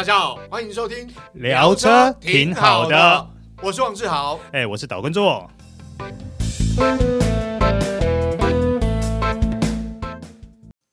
大家好，欢迎收听聊车挺好的，我是王志豪，哎，我是导观众。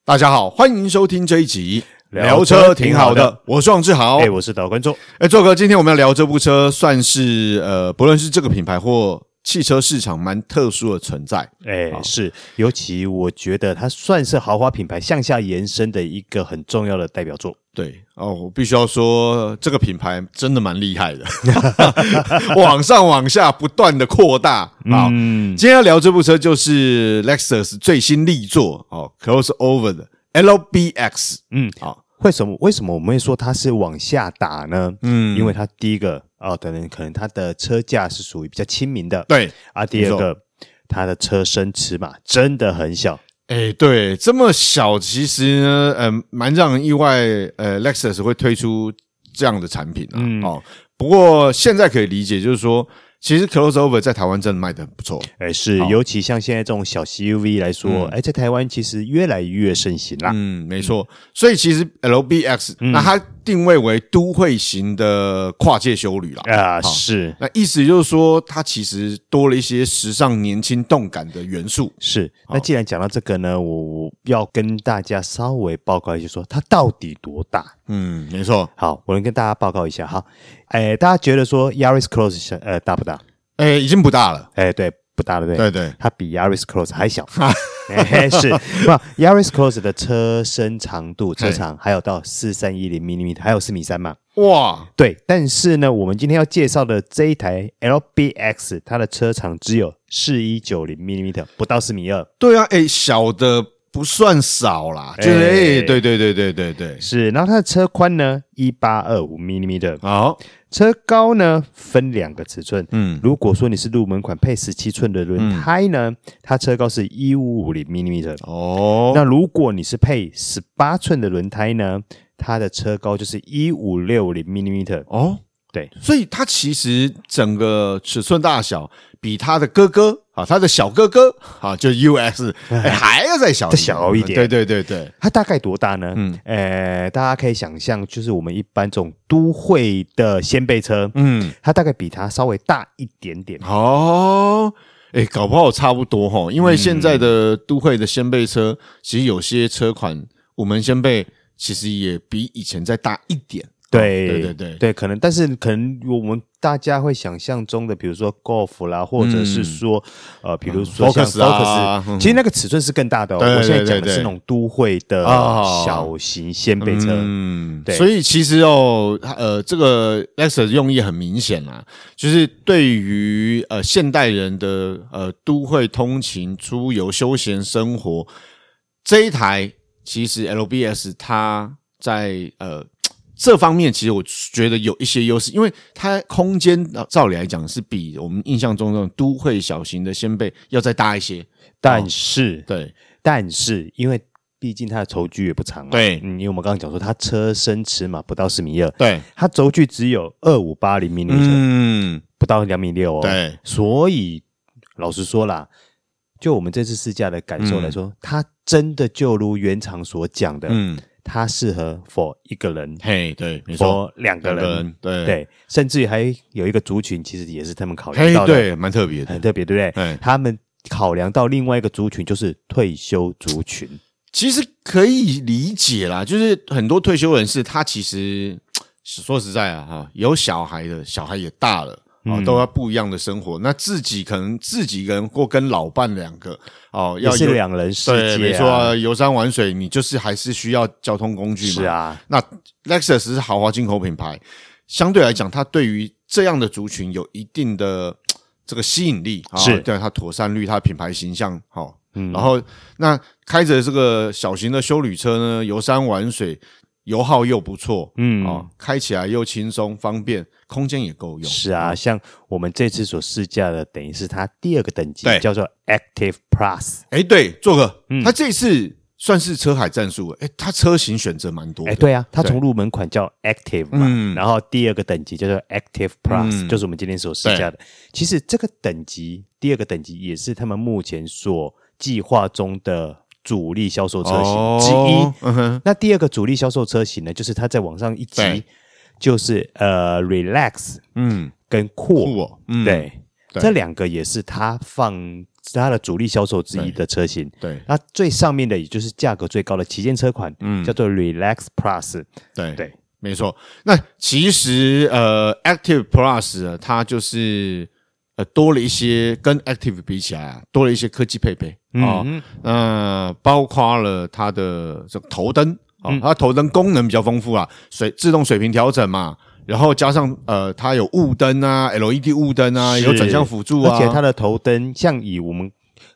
大家好，欢迎收听这一集聊车挺好的，我是王志豪，哎，我是导观众，哎，座哥，今天我们要聊这部车，算是呃，不论是这个品牌或。汽车市场蛮特殊的存在，哎，是，尤其我觉得它算是豪华品牌向下延伸的一个很重要的代表作。对哦，我必须要说，这个品牌真的蛮厉害的，往上往下不断的扩大啊。嗯，今天要聊这部车就是 Lexus 最新力作哦，Crossover 的 LBX。嗯，好，为什么为什么我们会说它是往下打呢？嗯，因为它第一个。哦，可能可能它的车价是属于比较亲民的，对啊。第二个，它的车身尺码真的很小，哎，对，这么小，其实呢，嗯、呃，蛮让人意外。呃，Lexus 会推出这样的产品啊。嗯、哦，不过现在可以理解，就是说。其实 crossover 在台湾真的卖的很不错，哎，是，尤其像现在这种小 CUV 来说，哎，在台湾其实越来越盛行啦。嗯，没错。所以其实 LBX 那它定位为都会型的跨界修旅啦。啊，是。那意思就是说，它其实多了一些时尚、年轻、动感的元素。是。那既然讲到这个呢，我要跟大家稍微报告一下，说它到底多大？嗯，没错。好，我能跟大家报告一下哈。哎，大家觉得说 Yaris Cross 呃大不大？哎，已经不大了。哎，对，不大了，对对对，它比 Yaris Cross 还小。哎，是，不，Yaris Cross 的车身长度，车长还有到四三一零 mm，还有四米三嘛。哇，对。但是呢，我们今天要介绍的这一台 LBX，它的车长只有四一九零 mm，不到四米二。对啊，哎，小的。不算少啦，就是哎、欸，对对对对对对，是。然后它的车宽呢，一八二五 mm，好，车高呢分两个尺寸，嗯，如果说你是入门款配十七寸的轮胎呢，嗯、它车高是一五五零 mm，哦，那如果你是配十八寸的轮胎呢，它的车高就是一五六零 mm，哦，对，所以它其实整个尺寸大小比它的哥哥。啊，他的小哥哥啊，就 US 还要再小再小一点，对对对对，他大概多大呢？嗯，呃，大家可以想象，就是我们一般这种都会的掀背车，嗯，它大概比它稍微大一点点。哦，哎，搞不好差不多哈，因为现在的都会的掀背车，其实有些车款我们掀背其实也比以前再大一点。对对对对对，可能，但是可能我们大家会想象中的，比如说 Golf 啦，或者是说呃，比如说像 Focus，其实那个尺寸是更大的。我现在讲的是那种都会的小型掀背车。嗯，对。所以其实哦，呃，这个 Lexus 用意很明显啦，就是对于呃现代人的呃都会通勤、出游、休闲生活这一台，其实 LBS 它在呃。这方面其实我觉得有一些优势，因为它空间照理来讲是比我们印象中那种都会小型的掀背要再大一些，但是、哦、对，但是因为毕竟它的轴距也不长啊，对，嗯，因为我们刚刚讲说它车身尺码不到四米二，对，它轴距只有二五八零米米，嗯，不到两米六哦，对，所以老实说啦，就我们这次试驾的感受来说，嗯、它真的就如原厂所讲的，嗯。它适合 for 一个人，嘿，对，没错，两个人，对对，甚至于还有一个族群，其实也是他们考虑到的，对，蛮特别的，很特别，对不对？嘿。他们考量到另外一个族群，就是退休族群，其实可以理解啦，就是很多退休人士，他其实说实在啊，哈，有小孩的，小孩也大了。哦，都要不一样的生活。那自己可能自己一个人或跟老伴两个哦，要是两人世界、啊，对，没错、啊，游山玩水，你就是还是需要交通工具嘛。是啊，那 Lexus 是豪华进口品牌，相对来讲，它对于这样的族群有一定的 这个吸引力。是、哦、对它妥善率，它的品牌形象，好、哦。嗯，然后那开着这个小型的休旅车呢，游山玩水。油耗又不错，嗯，哦，开起来又轻松方便，空间也够用。是啊，像我们这次所试驾的，等于是它第二个等级，叫做 Active Plus。哎，对，做个，它这次算是车海战术，哎，它车型选择蛮多。哎，对啊，它从入门款叫 Active 嘛，然后第二个等级叫做 Active Plus，就是我们今天所试驾的。其实这个等级，第二个等级也是他们目前所计划中的。主力销售车型之一，哦嗯、那第二个主力销售车型呢，就是它再往上一级，就是呃，Relax，嗯，跟 Cool，嗯，对，对。这两个也是它放它的主力销售之一的车型。对，那最上面的也就是价格最高的旗舰车款，嗯，叫做 Relax Plus。对。对，没错。那其实呃，Active Plus 它就是呃多了一些，跟 Active 比起来啊，多了一些科技配备啊，嗯，呃，包括了它的这个头灯。啊、它头灯功能比较丰富啊，水自动水平调整嘛，然后加上呃，它有雾灯啊，LED 雾灯啊，有转向辅助啊，而且它的头灯像以我们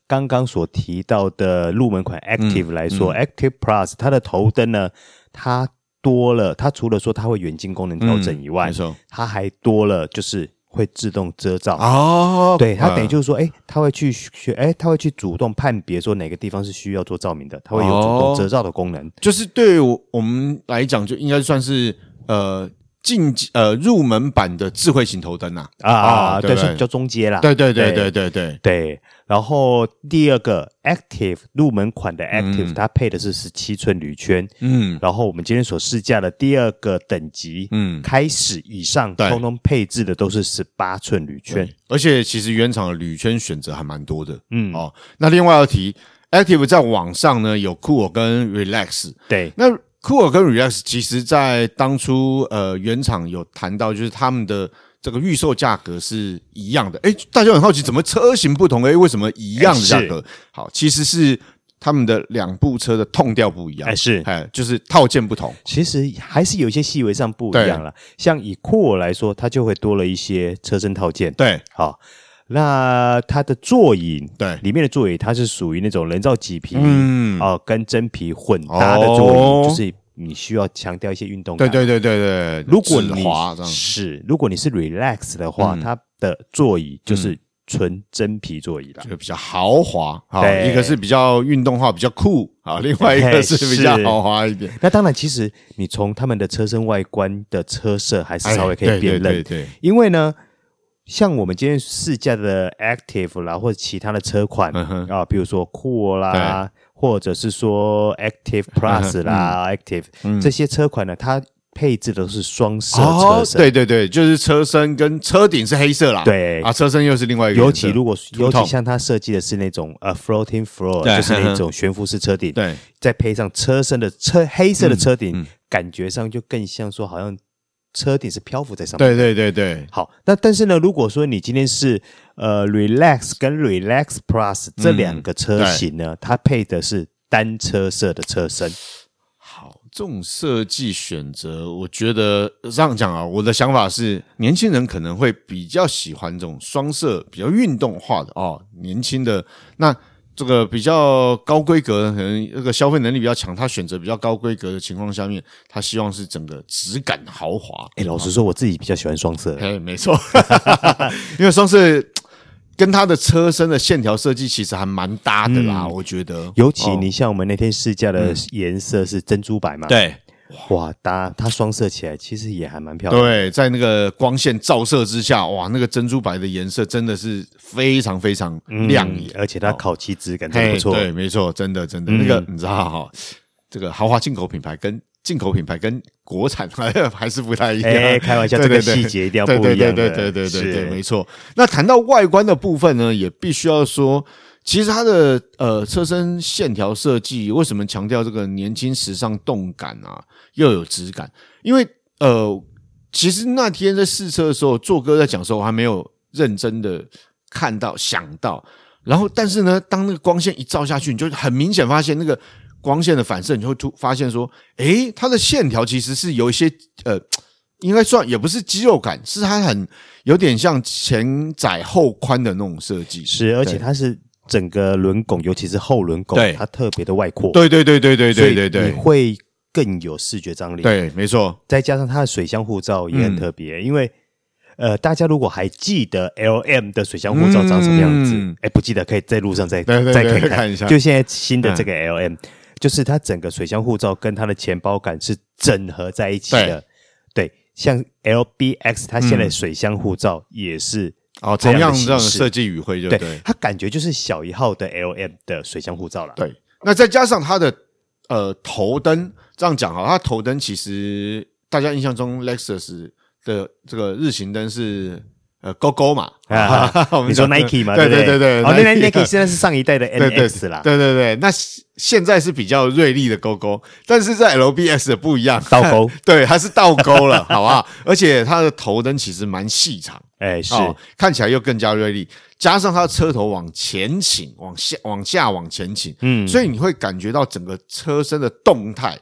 刚刚所提到的入门款 Active 来说，嗯嗯，Active Plus 它的头灯呢，它多了，它除了说它会远近功能调整以外，它还多了就是。会自动遮罩哦，对，它等于就是说，哎，它会去学，哎，它会去主动判别说哪个地方是需要做照明的，它会有主动遮罩的功能。就是对我我们来讲，就应该算是呃。进呃入门版的智慧型头灯呐啊，啊对，是比较中阶啦，对对对对。对对对。然后第二个 Active 入门款的 Active，它配的是十七寸铝圈，嗯。然后我们今天所试驾的第二个等级，嗯，开始以上，通通配置的都是十八寸铝圈，而且其实原厂的铝圈选择还蛮多的，嗯。哦。那另外要提 Active 在网上呢有 Cool 跟 Relax，对，那。Cool 跟 Relax 其实，在当初呃原厂有谈到，就是他们的这个预售价格是一样的。哎，大家很好奇，怎么车型不同？哎，为什么一样的价格？好，其实是他们的两部车的痛调不一样。哎，是，哎，就是套件不同。其实还是有一些细微上不一样了。像以 Cool 来说，它就会多了一些车身套件。对，好，那它的座椅，对，里面的座椅它是属于那种人造麂皮，嗯，哦，跟真皮混搭的座椅，哦、就是。你需要强调一些运动感。对对对对对，如果你是如果你是 relax 的话，它的座椅就是纯真皮座椅了，就比较豪华。好，一个是比较运动化，比较酷啊，另外一个是比较豪华一点。那当然，其实你从他们的车身外观的车色还是稍微可以辨认。对，因为呢，像我们今天试驾的 active 啦，或者其他的车款啊，比如说酷啦。或者是说 Active Plus 啦、嗯、Active、嗯、这些车款呢，它配置都是双色车身。哦，对对对，就是车身跟车顶是黑色啦。对啊，车身又是另外一个。尤其如果尤其像它设计的是那种呃 floating floor，就是那种悬浮式车顶，对，再配上车身的车黑色的车顶，感觉上就更像说好像。车顶是漂浮在上面。对对对对，好。那但是呢，如果说你今天是呃 Relax 跟 Relax Plus 这两个车型呢，嗯、它配的是单车色的车身。好，这种设计选择，我觉得这样讲啊，我的想法是，年轻人可能会比较喜欢这种双色、比较运动化的哦。年轻的那。这个比较高规格的，可能这个消费能力比较强，他选择比较高规格的情况下面，他希望是整个质感豪华。哎，老实说，我自己比较喜欢双色。哎，没错，因为双色跟它的车身的线条设计其实还蛮搭的啦，嗯、我觉得。尤其你像我们那天试驾的颜色是珍珠白嘛？对。哇，搭它双色起来其实也还蛮漂亮。对，在那个光线照射之下，哇，那个珍珠白的颜色真的是非常非常亮眼，而且它烤漆质感真不错。对，没错，真的真的，那个你知道哈，这个豪华进口品牌跟进口品牌跟国产 还还是不太一样。哎，开玩笑，这个细节一定要不一样。对对对对对对对，没错。那谈到外观的部分呢，也必须要说。其实它的呃车身线条设计为什么强调这个年轻时尚动感啊，又有质感？因为呃，其实那天在试车的时候，做哥在讲的时候，我还没有认真的看到想到。然后，但是呢，当那个光线一照下去，你就很明显发现那个光线的反射，你就会突发现说，诶，它的线条其实是有一些呃，应该算也不是肌肉感，是它很有点像前窄后宽的那种设计。是，而且它是。整个轮拱，尤其是后轮拱，它特别的外扩。对对对对对对对对，你会更有视觉张力。对，没错。再加上它的水箱护罩也很特别，因为呃，大家如果还记得 LM 的水箱护罩长什么样子，哎，不记得可以在路上再再可以看一下。就现在新的这个 LM，就是它整个水箱护罩跟它的钱包感是整合在一起的。对，像 LBX 它现在水箱护罩也是。哦，同样这样的设计语汇就对，对，它感觉就是小一号的 LM 的水箱护罩了。对，那再加上它的呃头灯，这样讲哈，它头灯其实大家印象中 Lexus 的这个日行灯是。呃，勾勾嘛，啊，你说 Nike 嘛，对。对对？对，哦，那 Nike 现在是上一代的 NX 啦，对对对，那现在是比较锐利的勾勾，但是在 LBS 的不一样，倒钩，对，它是倒钩了，好不好？而且它的头灯其实蛮细长，哎，是，看起来又更加锐利，加上它的车头往前倾，往下，往下，往前倾，嗯，所以你会感觉到整个车身的动态，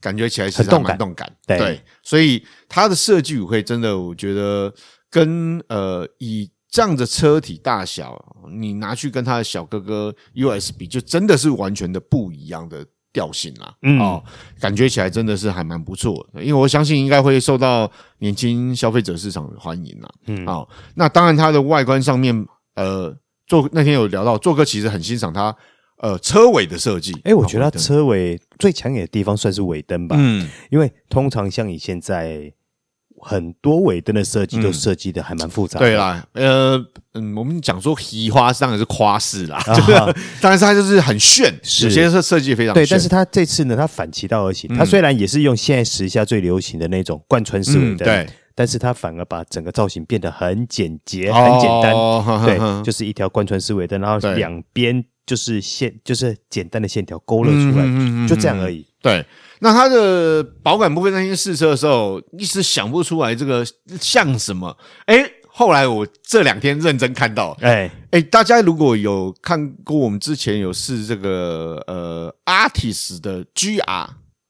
感觉起来其实蛮动感，对，所以它的设计会真的，我觉得。跟呃，以这样的车体大小，你拿去跟他的小哥哥 US 比，就真的是完全的不一样的调性啦。嗯，哦，感觉起来真的是还蛮不错的，因为我相信应该会受到年轻消费者市场的欢迎啦。嗯，好，哦，那当然它的外观上面，呃，做那天有聊到，做哥其实很欣赏它，呃，车尾的设计。诶，我觉得它车尾最抢眼的地方算是尾灯吧。嗯，因为通常像你现在。很多尾灯的设计都设计的还蛮复杂的。对啦，呃，嗯，我们讲说奇花当然是夸饰啦，就是，当然是它就是很炫，有些是设计非常炫。对，但是它这次呢，它反其道而行，它虽然也是用现在时下最流行的那种贯穿式尾灯，对，但是它反而把整个造型变得很简洁、很简单，对，就是一条贯穿式尾灯，然后两边就是线，就是简单的线条勾勒出来，就这样而已。对。那它的保管部分，那天试车的时候，一时想不出来这个像什么。哎，后来我这两天认真看到，哎哎，大家如果有看过我们之前有试这个呃 Artis 的 GR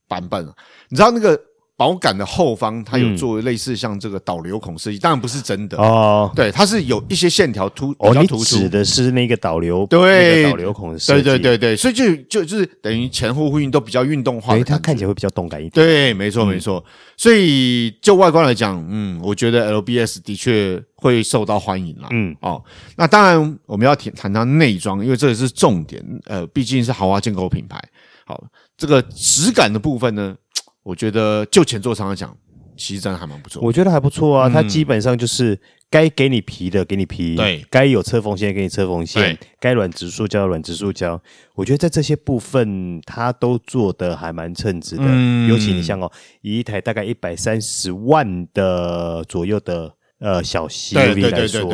版本，你知道那个。保杆的后方，它有做类似像这个导流孔设计，当然不是真的哦。对，它是有一些线条突比较突出。指的是那个导流，对，导流孔的设计。对对对对，所以就就就是等于前后呼应都比较运动化，所以它看起来会比较动感一点。对，没错没错。所以就外观来讲，嗯，我觉得 LBS 的确会受到欢迎啦。嗯，哦，那当然我们要谈谈它内装，因为这个是重点。呃，毕竟是豪华进口品牌。好，这个质感的部分呢？我觉得就前座舱来讲，其实真的还蛮不错。我觉得还不错啊，嗯、它基本上就是该给你皮的给你皮，对，该有车缝线给你车缝线，对，该软质塑胶软质塑胶。我觉得在这些部分，它都做的还蛮称职的。嗯、尤其你像哦，以一台大概一百三十万的左右的呃小 CUV 来说，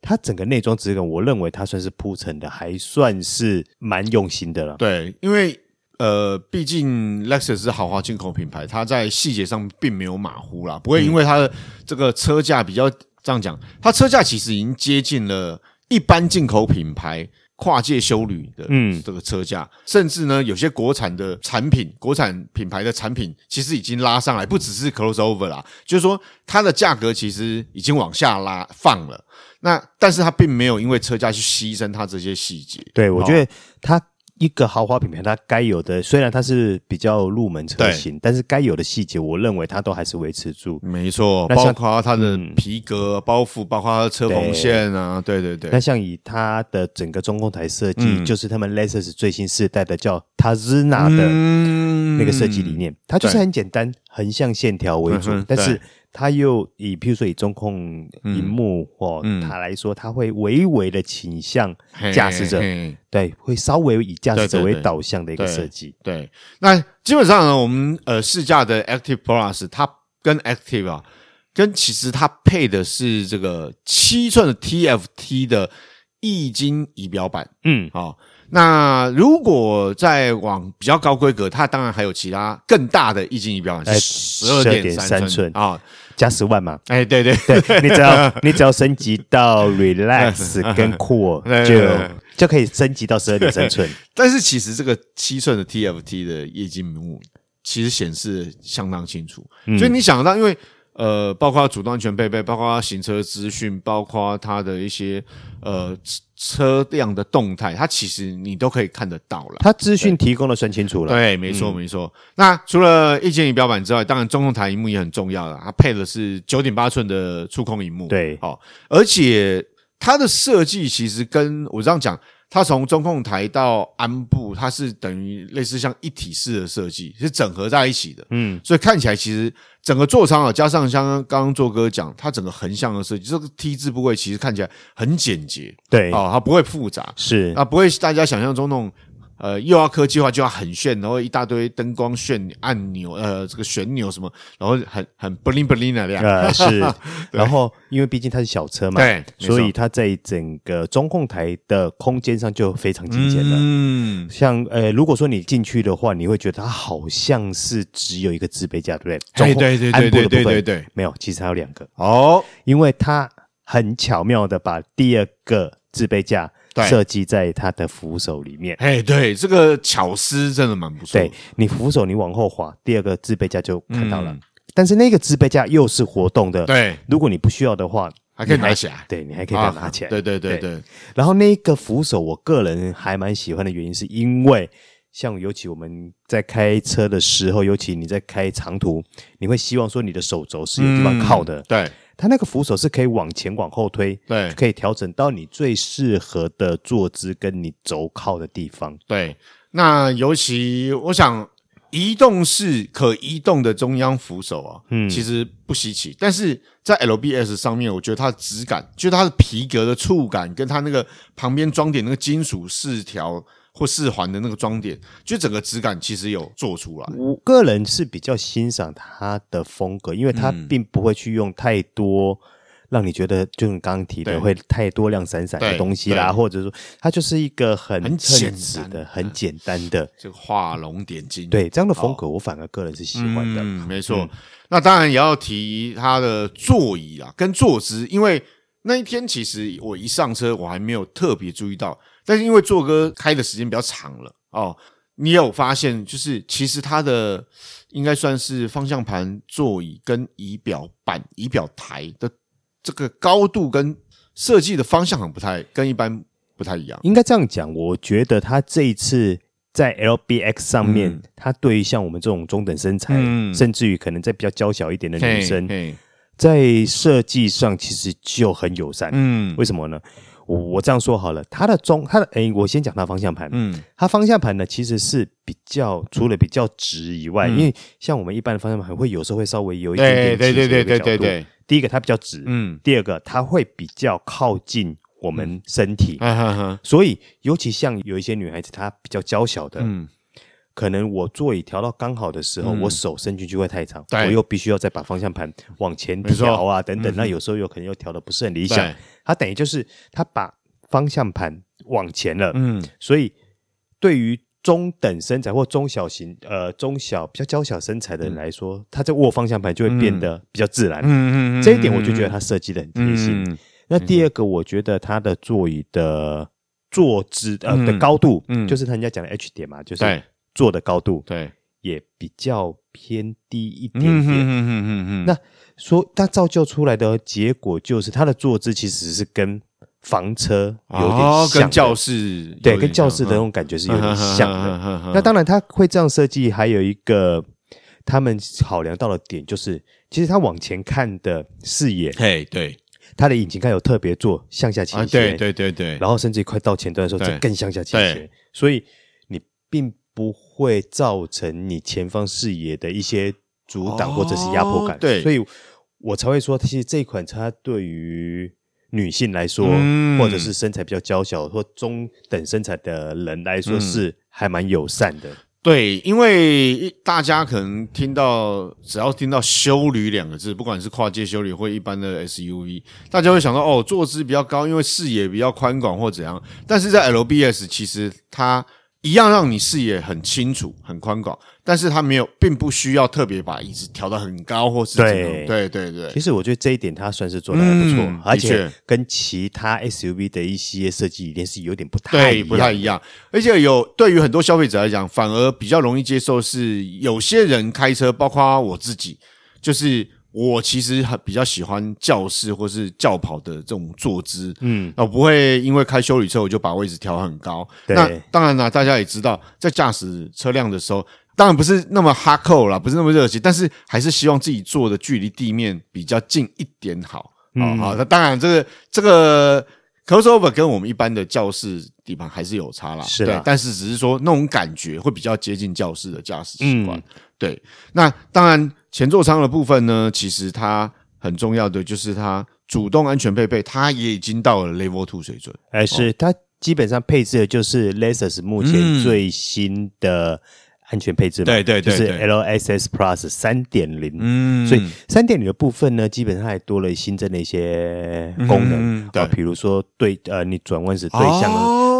它整个内装质感，我认为它算是铺陈的还算是蛮用心的了。对，因为。呃，毕竟 Lexus 是豪华进口品牌，它在细节上并没有马虎啦，不会因为它的这个车价比较这样讲，它车价其实已经接近了一般进口品牌跨界修旅的嗯这个车价，嗯、甚至呢有些国产的产品，国产品牌的产品其实已经拉上来，不只是 Crossover 啦，就是说它的价格其实已经往下拉放了，那但是它并没有因为车价去牺牲它这些细节，对我觉得它。一个豪华品牌，它该有的虽然它是比较入门车型，但是该有的细节，我认为它都还是维持住。没错，包括它的皮革包覆，嗯、包括它的车缝线啊，对，对对对。那像以它的整个中控台设计，嗯、就是他们 Lexus 最新世代的叫 Tazuna 的那个设计理念，嗯、它就是很简单，横向线条为主，嗯、但是。它又以，譬如说以中控荧幕或它来说，它会微微的倾向驾驶者，对，会稍微以驾驶者为导向的一个设计。对，那基本上呢，我们呃试驾的 Active Plus，它跟 Active 啊，跟其实它配的是这个七寸的 TFT 的液晶仪表板。嗯，好。那如果再往比较高规格，它当然还有其他更大的液晶仪表板，十二点三寸啊。加十万嘛？哎，对对对，你只要 你只要升级到 Relax 跟 Cool，就就可以升级到十二点三寸。但是其实这个七寸的 TFT 的液晶屏幕其实显示相当清楚，嗯、所以你想得到，因为呃，包括主动安全配备，包括行车资讯，包括它的一些呃。车辆的动态，它其实你都可以看得到了。它资讯提供的算清楚了。对，没错，没错。那除了液晶仪表板之外，当然中控台荧幕也很重要了。它配的是九点八寸的触控荧幕。对，好，而且它的设计其实跟我这样讲。它从中控台到鞍部，它是等于类似像一体式的设计，是整合在一起的。嗯，所以看起来其实整个座舱啊，加上像刚刚做哥讲，它整个横向的设计，这个 T 字部位其实看起来很简洁。对，哦，它不会复杂，是，啊，不会大家想象中那种呃，又要科技化，就要很炫，然后一大堆灯光炫按钮，呃，这个旋钮什么，然后很很 bling bling 的这样。呃，是。然后，因为毕竟它是小车嘛，对，所以它在整个中控台的空间上就非常精简了。嗯，像呃，如果说你进去的话，你会觉得它好像是只有一个置杯架，对不对？对对对对对对对，没有，其实还有两个。哦，因为它很巧妙的把第二个置杯架。设计在它的扶手里面，哎，对，这个巧思真的蛮不错。对，你扶手你往后滑，第二个置备架就看到了。嗯、但是那个置备架又是活动的，对。如果你不需要的话，还可以拿起来。对，你还可以把它拿起来。对对对对。然后那个扶手，我个人还蛮喜欢的原因，是因为像尤其我们在开车的时候，尤其你在开长途，你会希望说你的手肘是有地方靠的，嗯、对。它那个扶手是可以往前往后推，对，可以调整到你最适合的坐姿跟你轴靠的地方。对，那尤其我想，移动式可移动的中央扶手啊，嗯，其实不稀奇。但是在 LBS 上面，我觉得它的质感，就是它的皮革的触感，跟它那个旁边装点那个金属饰条。或四环的那个装点，就整个质感其实有做出来。我个人是比较欣赏它的风格，因为它并不会去用太多让你觉得，就你刚刚提的会太多亮闪闪的东西啦，或者说它就是一个很很简单的、很简单的，就画龙点睛。对这样的风格，我反而个人是喜欢的。嗯，没错。那当然也要提它的座椅啊，跟坐姿，因为那一天其实我一上车，我还没有特别注意到。但是因为做歌开的时间比较长了哦，你有发现就是其实它的应该算是方向盘、座椅跟仪表板、仪表台的这个高度跟设计的方向很不太跟一般不太一样。应该这样讲，我觉得它这一次在 LBX 上面，嗯、它对于像我们这种中等身材，嗯、甚至于可能在比较娇小一点的女生，在设计上其实就很友善。嗯，为什么呢？我我这样说好了，它的中，它的诶，我先讲它方向盘。嗯，它方向盘呢，其实是比较除了比较直以外，嗯、因为像我们一般的方向盘会有时候会稍微有一点点对对对对对对。第一个它比较直，嗯，第二个它会比较靠近我们身体，嗯。啊、哈哈所以尤其像有一些女孩子她比较娇小的，嗯。可能我座椅调到刚好的时候，嗯、我手伸进去会太长，我又必须要再把方向盘往前调啊，等等。嗯、那有时候有可能又调的不是很理想。它等于就是它把方向盘往前了，嗯，所以对于中等身材或中小型呃中小比较娇小身材的人来说，他在握方向盘就会变得比较自然。嗯嗯嗯，这一点我就觉得它设计的很贴心。嗯、那第二个，我觉得它的座椅的坐姿呃的高度，嗯，就是人家讲的 H 点嘛，就是。坐的高度对。也比较偏低一点点，嗯嗯嗯嗯嗯。那说它造就出来的结果就是它的坐姿其实是跟房车有点像，哦，跟教室对，跟教室的那种感觉是有点像的。那当然它会这样设计，还有一个他们考量到的点就是，其实它往前看的视野，嘿，对，它的引擎盖有特别做向下倾斜，对对对对，然后甚至快到前端的时候，再更向下倾斜，所以你并。不会造成你前方视野的一些阻挡或者是压迫感，对，所以我才会说，其实这款车对于女性来说，或者是身材比较娇小或中等身材的人来说，是还蛮友善的。对，因为大家可能听到只要听到修旅两个字，不管是跨界修旅或一般的 SUV，大家会想到哦，坐姿比较高，因为视野比较宽广或怎样。但是在 LBS，其实它。一样让你视野很清楚、很宽广，但是它没有，并不需要特别把椅子调得很高，或是对对对对。其实我觉得这一点它算是做得还不错，嗯、而且跟其他 SUV 的一些设计理念是有点不太对，不太一样。而且有对于很多消费者来讲，反而比较容易接受是有些人开车，包括我自己，就是。我其实很比较喜欢教室或是轿跑的这种坐姿，嗯，我不会因为开修理车我就把位置调很高。对那当然啦，大家也知道，在驾驶车辆的时候，当然不是那么 hardcore 啦，不是那么热情，但是还是希望自己坐的距离地面比较近一点好。嗯，好，那当然这个这个 crossover 跟我们一般的轿式底盘还是有差啦，是的啦，但是只是说那种感觉会比较接近教室的驾驶习惯。嗯、对，那当然。前座舱的部分呢，其实它很重要的就是它主动安全配备，它也已经到了 Level Two 水准。哎，是它基本上配置的就是 Lexus 目前最新的安全配置嘛，对对对，就是 LSS Plus 三点零。嗯，所以三点零的部分呢，基本上还多了新增的一些功能，对，比如说对呃，你转弯时对向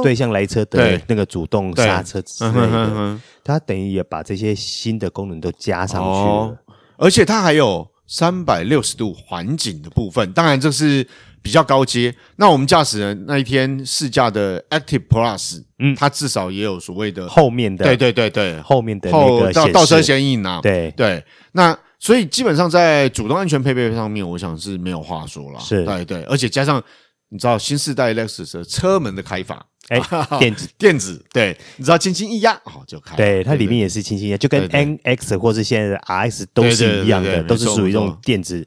对向来车的那个主动刹车之类的，它等于也把这些新的功能都加上去了，而且它还有三百六十度环景的部分，当然这是。比较高阶，那我们驾驶人那一天试驾的 Active Plus，嗯，它至少也有所谓的后面的，对对对对，后面的那个倒倒车显影啊，对。对。那所以基本上在主动安全配备上面，我想是没有话说了，是，对对。而且加上你知道新世代 Lexus 的车门的开法，哎，电子电子，对，你知道轻轻一压哦就开，对，它里面也是轻轻一压，就跟 NX 或是现在的 RX 都是一样的，都是属于这种电子。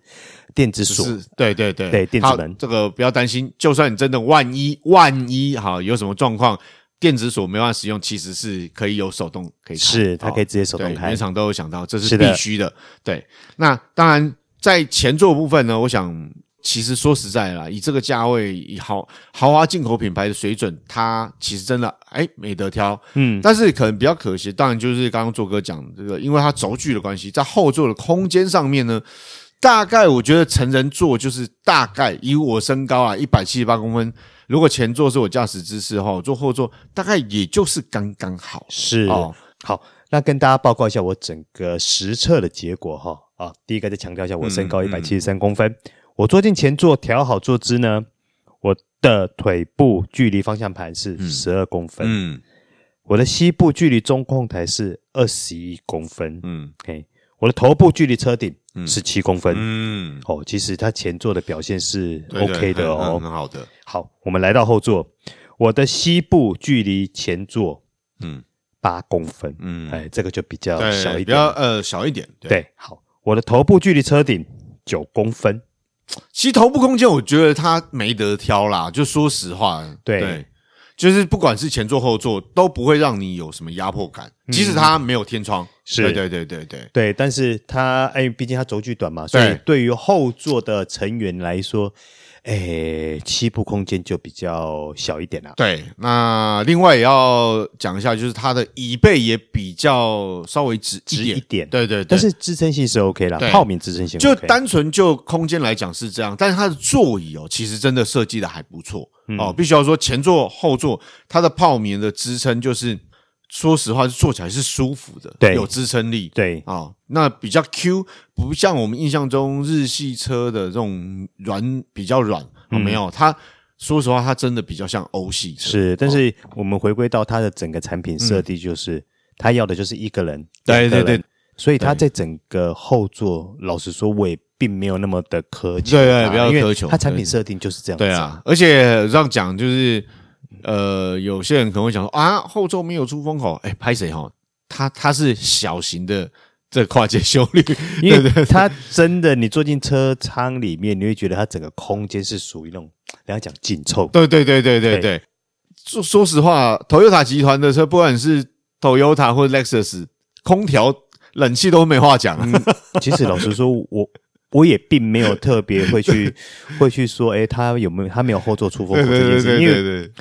电子锁，对对对对，电子门，这个不要担心。就算你真的万一万一哈有什么状况，电子锁没办法使用，其实是可以有手动可以开，是它可以直接手动开。原厂都有想到，这是必须的。对，那当然在前座部分呢，我想其实说实在啦，以这个价位，以豪豪华进口品牌的水准，它其实真的哎没得挑。嗯，但是可能比较可惜，当然就是刚刚做哥讲这个，因为它轴距的关系，在后座的空间上面呢。大概我觉得成人座就是大概以我身高啊一百七十八公分，如果前座是我驾驶姿势哈，坐后座大概也就是刚刚好。是哦，好，那跟大家报告一下我整个实测的结果哈啊，第一个再强调一下，我身高一百七十三公分，嗯嗯、我坐进前座调好坐姿呢，我的腿部距离方向盘是十二公分，嗯，嗯我的膝部距离中控台是二十一公分，嗯，OK，我的头部距离车顶。十七公分，嗯，哦，其实它前座的表现是 OK 的哦，很好的。好，我们来到后座，我的膝部距离前座，嗯，八公分，嗯，哎，这个就比较小一点，比较呃小一点，对。好，我的头部距离车顶九公分，其实头部空间我觉得它没得挑啦，就说实话，对。就是不管是前座后座都不会让你有什么压迫感，即使它没有天窗。是，对对对对对对。但是它，哎，毕竟它轴距短嘛，所以对于后座的成员来说，哎，膝部空间就比较小一点啦。对，那另外也要讲一下，就是它的椅背也比较稍微直直一点。对对对。但是支撑性是 OK 啦，泡棉支撑性。就单纯就空间来讲是这样，但是它的座椅哦，其实真的设计的还不错。哦，必须要说前座后座它的泡棉的支撑，就是说实话，是坐起来是舒服的，对，有支撑力，对。啊、哦，那比较 Q，不像我们印象中日系车的这种软，比较软，哦、没有，它说实话，它真的比较像欧系车，是，但是我们回归到它的整个产品设计，就是它、嗯、要的就是一个人，对对对，所以它在整个后座，老实说，我也。并没有那么的苛求，对对，不要苛求。它产品设定就是这样子。对啊，而且这样讲就是，呃，有些人可能会想说啊，后座没有出风口，哎，拍谁哈？它它是小型的这跨界修理，因为它真的，你坐进车舱里面，你会觉得它整个空间是属于那种，人家讲紧凑。对对对对对对。说说实话，Toyota 集团的车，不管是 Toyota 或者 Lexus，空调、冷气都没话讲。嗯，其实老实说，我。我也并没有特别会去会去说，哎，他有没有他没有后座出风口这件事，因为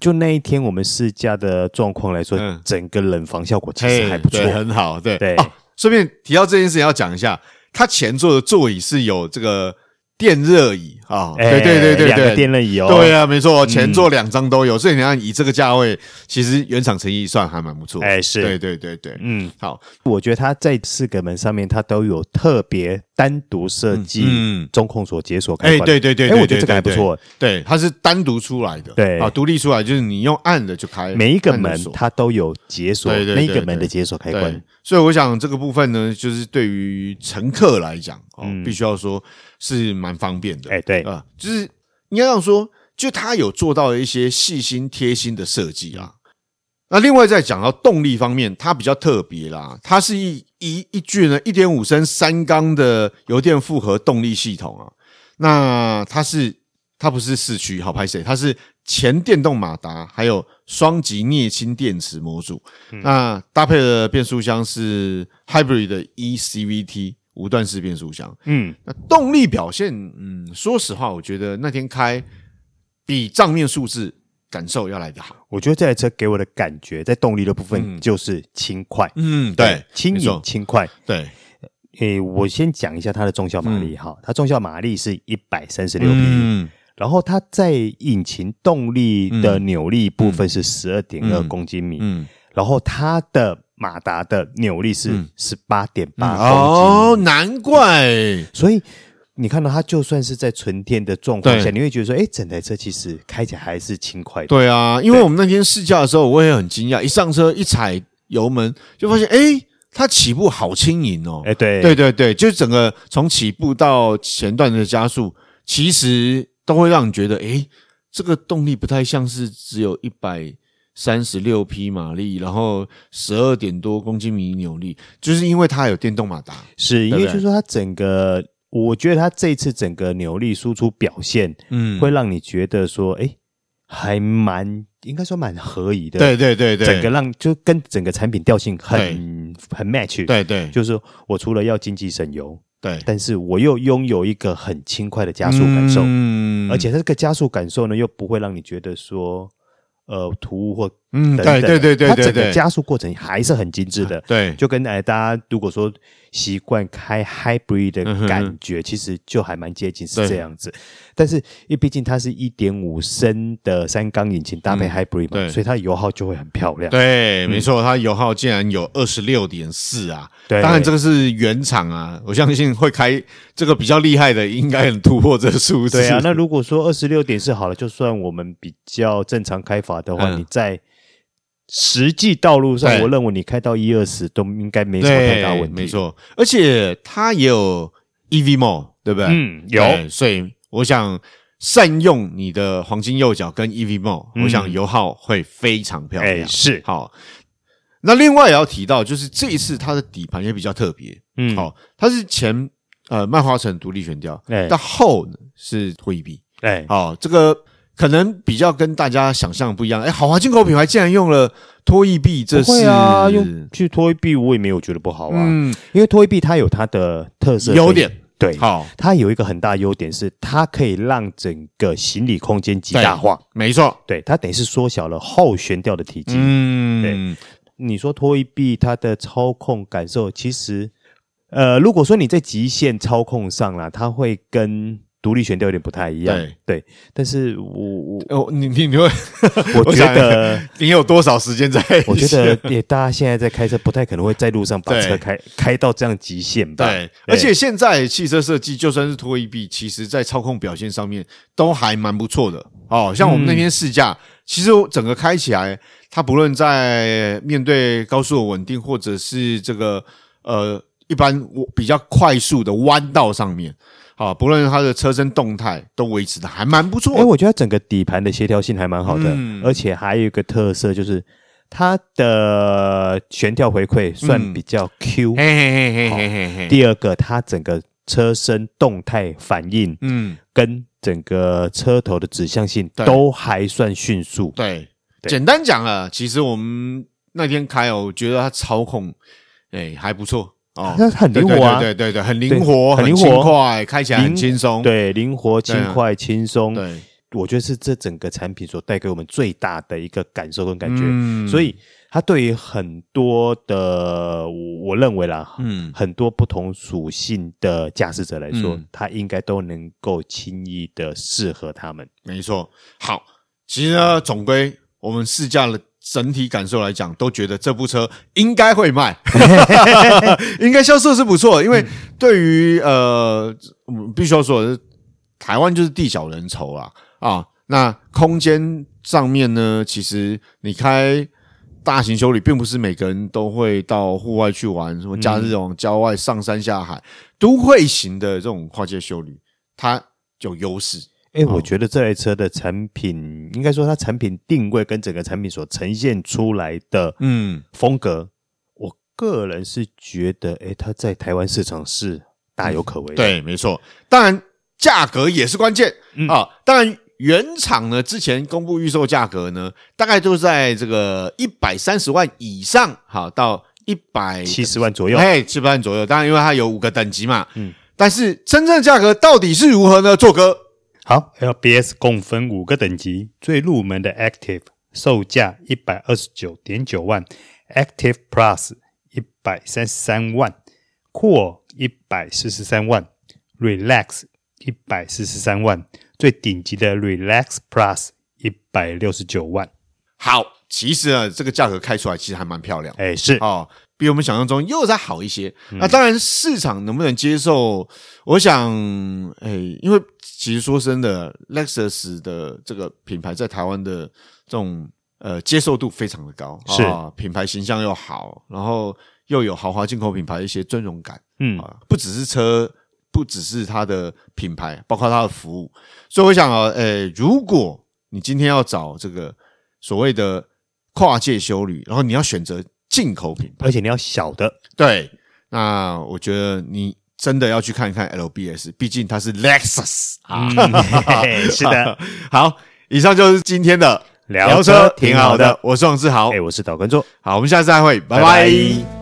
就那一天我们试驾的状况来说，整个冷房效果其实还不错，很好。对对，顺便提到这件事情要讲一下，它前座的座椅是有这个。电热椅啊，对对对对对，两个电热椅哦，对啊，没错，前座两张都有，所以你看以这个价位，其实原厂诚意算还蛮不错。哎，是，对对对对，嗯，好，我觉得它在四个门上面，它都有特别单独设计中控锁解锁开关。哎，对对对，哎，我觉得这个还不错，对，它是单独出来的，对啊，独立出来，就是你用按的就开，每一个门它都有解锁，每一个门的解锁开关。所以我想这个部分呢，就是对于乘客来讲，哦，必须要说。是蛮方便的，哎，对啊，就是应该这样说，就它有做到一些细心贴心的设计啊。那另外再讲到动力方面，它比较特别啦，它是一一一具呢一点五升三缸的油电复合动力系统啊。那它是它不是四驱，好拍谁，它是前电动马达，还有双极镍氢电池模组。那搭配的变速箱是 Hybrid 的 eCVT。无段式变速箱，嗯，那动力表现，嗯，说实话，我觉得那天开比账面数字感受要来得好。我觉得这台车给我的感觉，在动力的部分就是轻快，嗯，对，轻盈轻快，对。诶，我先讲一下它的中效马力哈，它中效马力是一百三十六匹，然后它在引擎动力的扭力部分是十二点二公斤米，嗯，然后它的马达的扭力是十八点八公斤，哦，难怪，所以。你看到它，就算是在纯电的状况下，你会觉得说，哎，整台车其实开起来还是轻快的。对啊，因为我们那天试驾的时候，我也很惊讶，一上车一踩油门，就发现，哎，它起步好轻盈哦。哎，对，对对对，就是整个从起步到前段的加速，其实都会让你觉得，哎，这个动力不太像是只有一百三十六匹马力，然后十二点多公斤米扭力，就是因为它有电动马达，是因为就是说它整个。我觉得他这次整个扭力输出表现，嗯，会让你觉得说，哎，还蛮应该说蛮合宜的。对对对对，整个让就跟整个产品调性很很 match。对对，就是我除了要经济省油，对，但是我又拥有一个很轻快的加速感受，嗯，而且它这个加速感受呢，又不会让你觉得说。呃，突兀或嗯，对对对对，它整个加速过程还是很精致的。对，就跟哎，大家如果说习惯开 hybrid 的感觉，其实就还蛮接近，是这样子。但是，因为毕竟它是一点五升的三缸引擎搭配 hybrid 嘛，所以它油耗就会很漂亮。对，没错，它油耗竟然有二十六点四啊！对，当然这个是原厂啊，我相信会开这个比较厉害的，应该很突破这个数字。对啊，那如果说二十六点四好了，就算我们比较正常开法的话，你在实际道路上，我认为你开到一二十都应该没什么太大问题。没错，而且它也有 EV Mode，对不对？嗯，有，所以。我想善用你的黄金右脚跟 EV Mode，嗯、我想油耗会非常漂亮。欸、是好，那另外也要提到，就是这一次它的底盘也比较特别。嗯，好，它是前呃麦花城独立悬吊，但后呢是拖曳臂。哎、欸，好，这个可能比较跟大家想象不一样。哎、欸，豪华进口品牌竟然用了拖曳臂，这是啊，用去拖曳臂我也没有觉得不好啊。嗯，因为拖曳臂它有它的特色优点。对，好，它有一个很大优点是，它可以让整个行李空间极大化。没错，对，它等于是缩小了后悬吊的体积。嗯，对。你说拖曳臂它的操控感受，其实，呃，如果说你在极限操控上啦，它会跟。独立悬吊有点不太一样，对，对，但是我我哦，你你你会，我觉得 你有多少时间在？我觉得也大家现在在开车，不太可能会在路上把车开开到这样极限吧？对，对而且现在汽车设计就算是拖曳臂，其实在操控表现上面都还蛮不错的哦。像我们那天试驾，嗯、其实整个开起来，它不论在面对高速的稳定，或者是这个呃一般我比较快速的弯道上面。好，不论它的车身动态都维持的还蛮不错。哎，我觉得整个底盘的协调性还蛮好的，嗯、而且还有一个特色就是它的悬吊回馈算比较 Q。嘿嘿嘿嘿嘿嘿嘿。第二个，它整个车身动态反应，嗯，跟整个车头的指向性都还算迅速。对，对简单讲了，其实我们那天开哦，我觉得它操控，哎，还不错。哦，它很灵活啊，对对对，很灵活，很轻快，开起来很轻松，对，灵活、轻快、轻松，对，我觉得是这整个产品所带给我们最大的一个感受跟感觉。所以，它对于很多的，我认为啦，嗯，很多不同属性的驾驶者来说，它应该都能够轻易的适合他们。没错，好，其实呢，总归我们试驾了。整体感受来讲，都觉得这部车应该会卖，应该销售是不错。因为对于呃，必须要说台湾就是地小人稠啊啊。那空间上面呢，其实你开大型修理，并不是每个人都会到户外去玩，什么假日这种郊外上山下海、都会型的这种跨界修理，它有优势。哎，我觉得这台车的产品，应该说它产品定位跟整个产品所呈现出来的嗯风格，我个人是觉得，哎，它在台湾市场是大有可为的。对，没错。当然，价格也是关键啊。当然，原厂呢之前公布预售价格呢，大概都在这个一百三十万以上，好到一百七十万左右，哎，七十万左右。当然，因为它有五个等级嘛，嗯。但是真正价格到底是如何呢？做哥。好，LBS 共分五个等级，最入门的 Active 售价一百二十九点九万，Active Plus 一百三十三万，Core 一百四十三万，Relax 一百四十三万，最顶级的 Relax Plus 一百六十九万。好，其实呢，这个价格开出来其实还蛮漂亮，哎，是哦。比我们想象中又再好一些。那当然，市场能不能接受？我想，哎，因为其实说真的，Lexus 的这个品牌在台湾的这种呃接受度非常的高，是啊品牌形象又好，然后又有豪华进口品牌的一些尊荣感，嗯啊，不只是车，不只是它的品牌，包括它的服务。所以我想啊，哎，如果你今天要找这个所谓的跨界修旅，然后你要选择。进口品牌，而且你要小的，对。那我觉得你真的要去看一看 LBS，毕竟它是 Lexus 啊。嗯、是的，好，以上就是今天的聊车，挺好的。我是王志豪，哎，我是导观众。好，我们下次再会，拜拜。拜拜。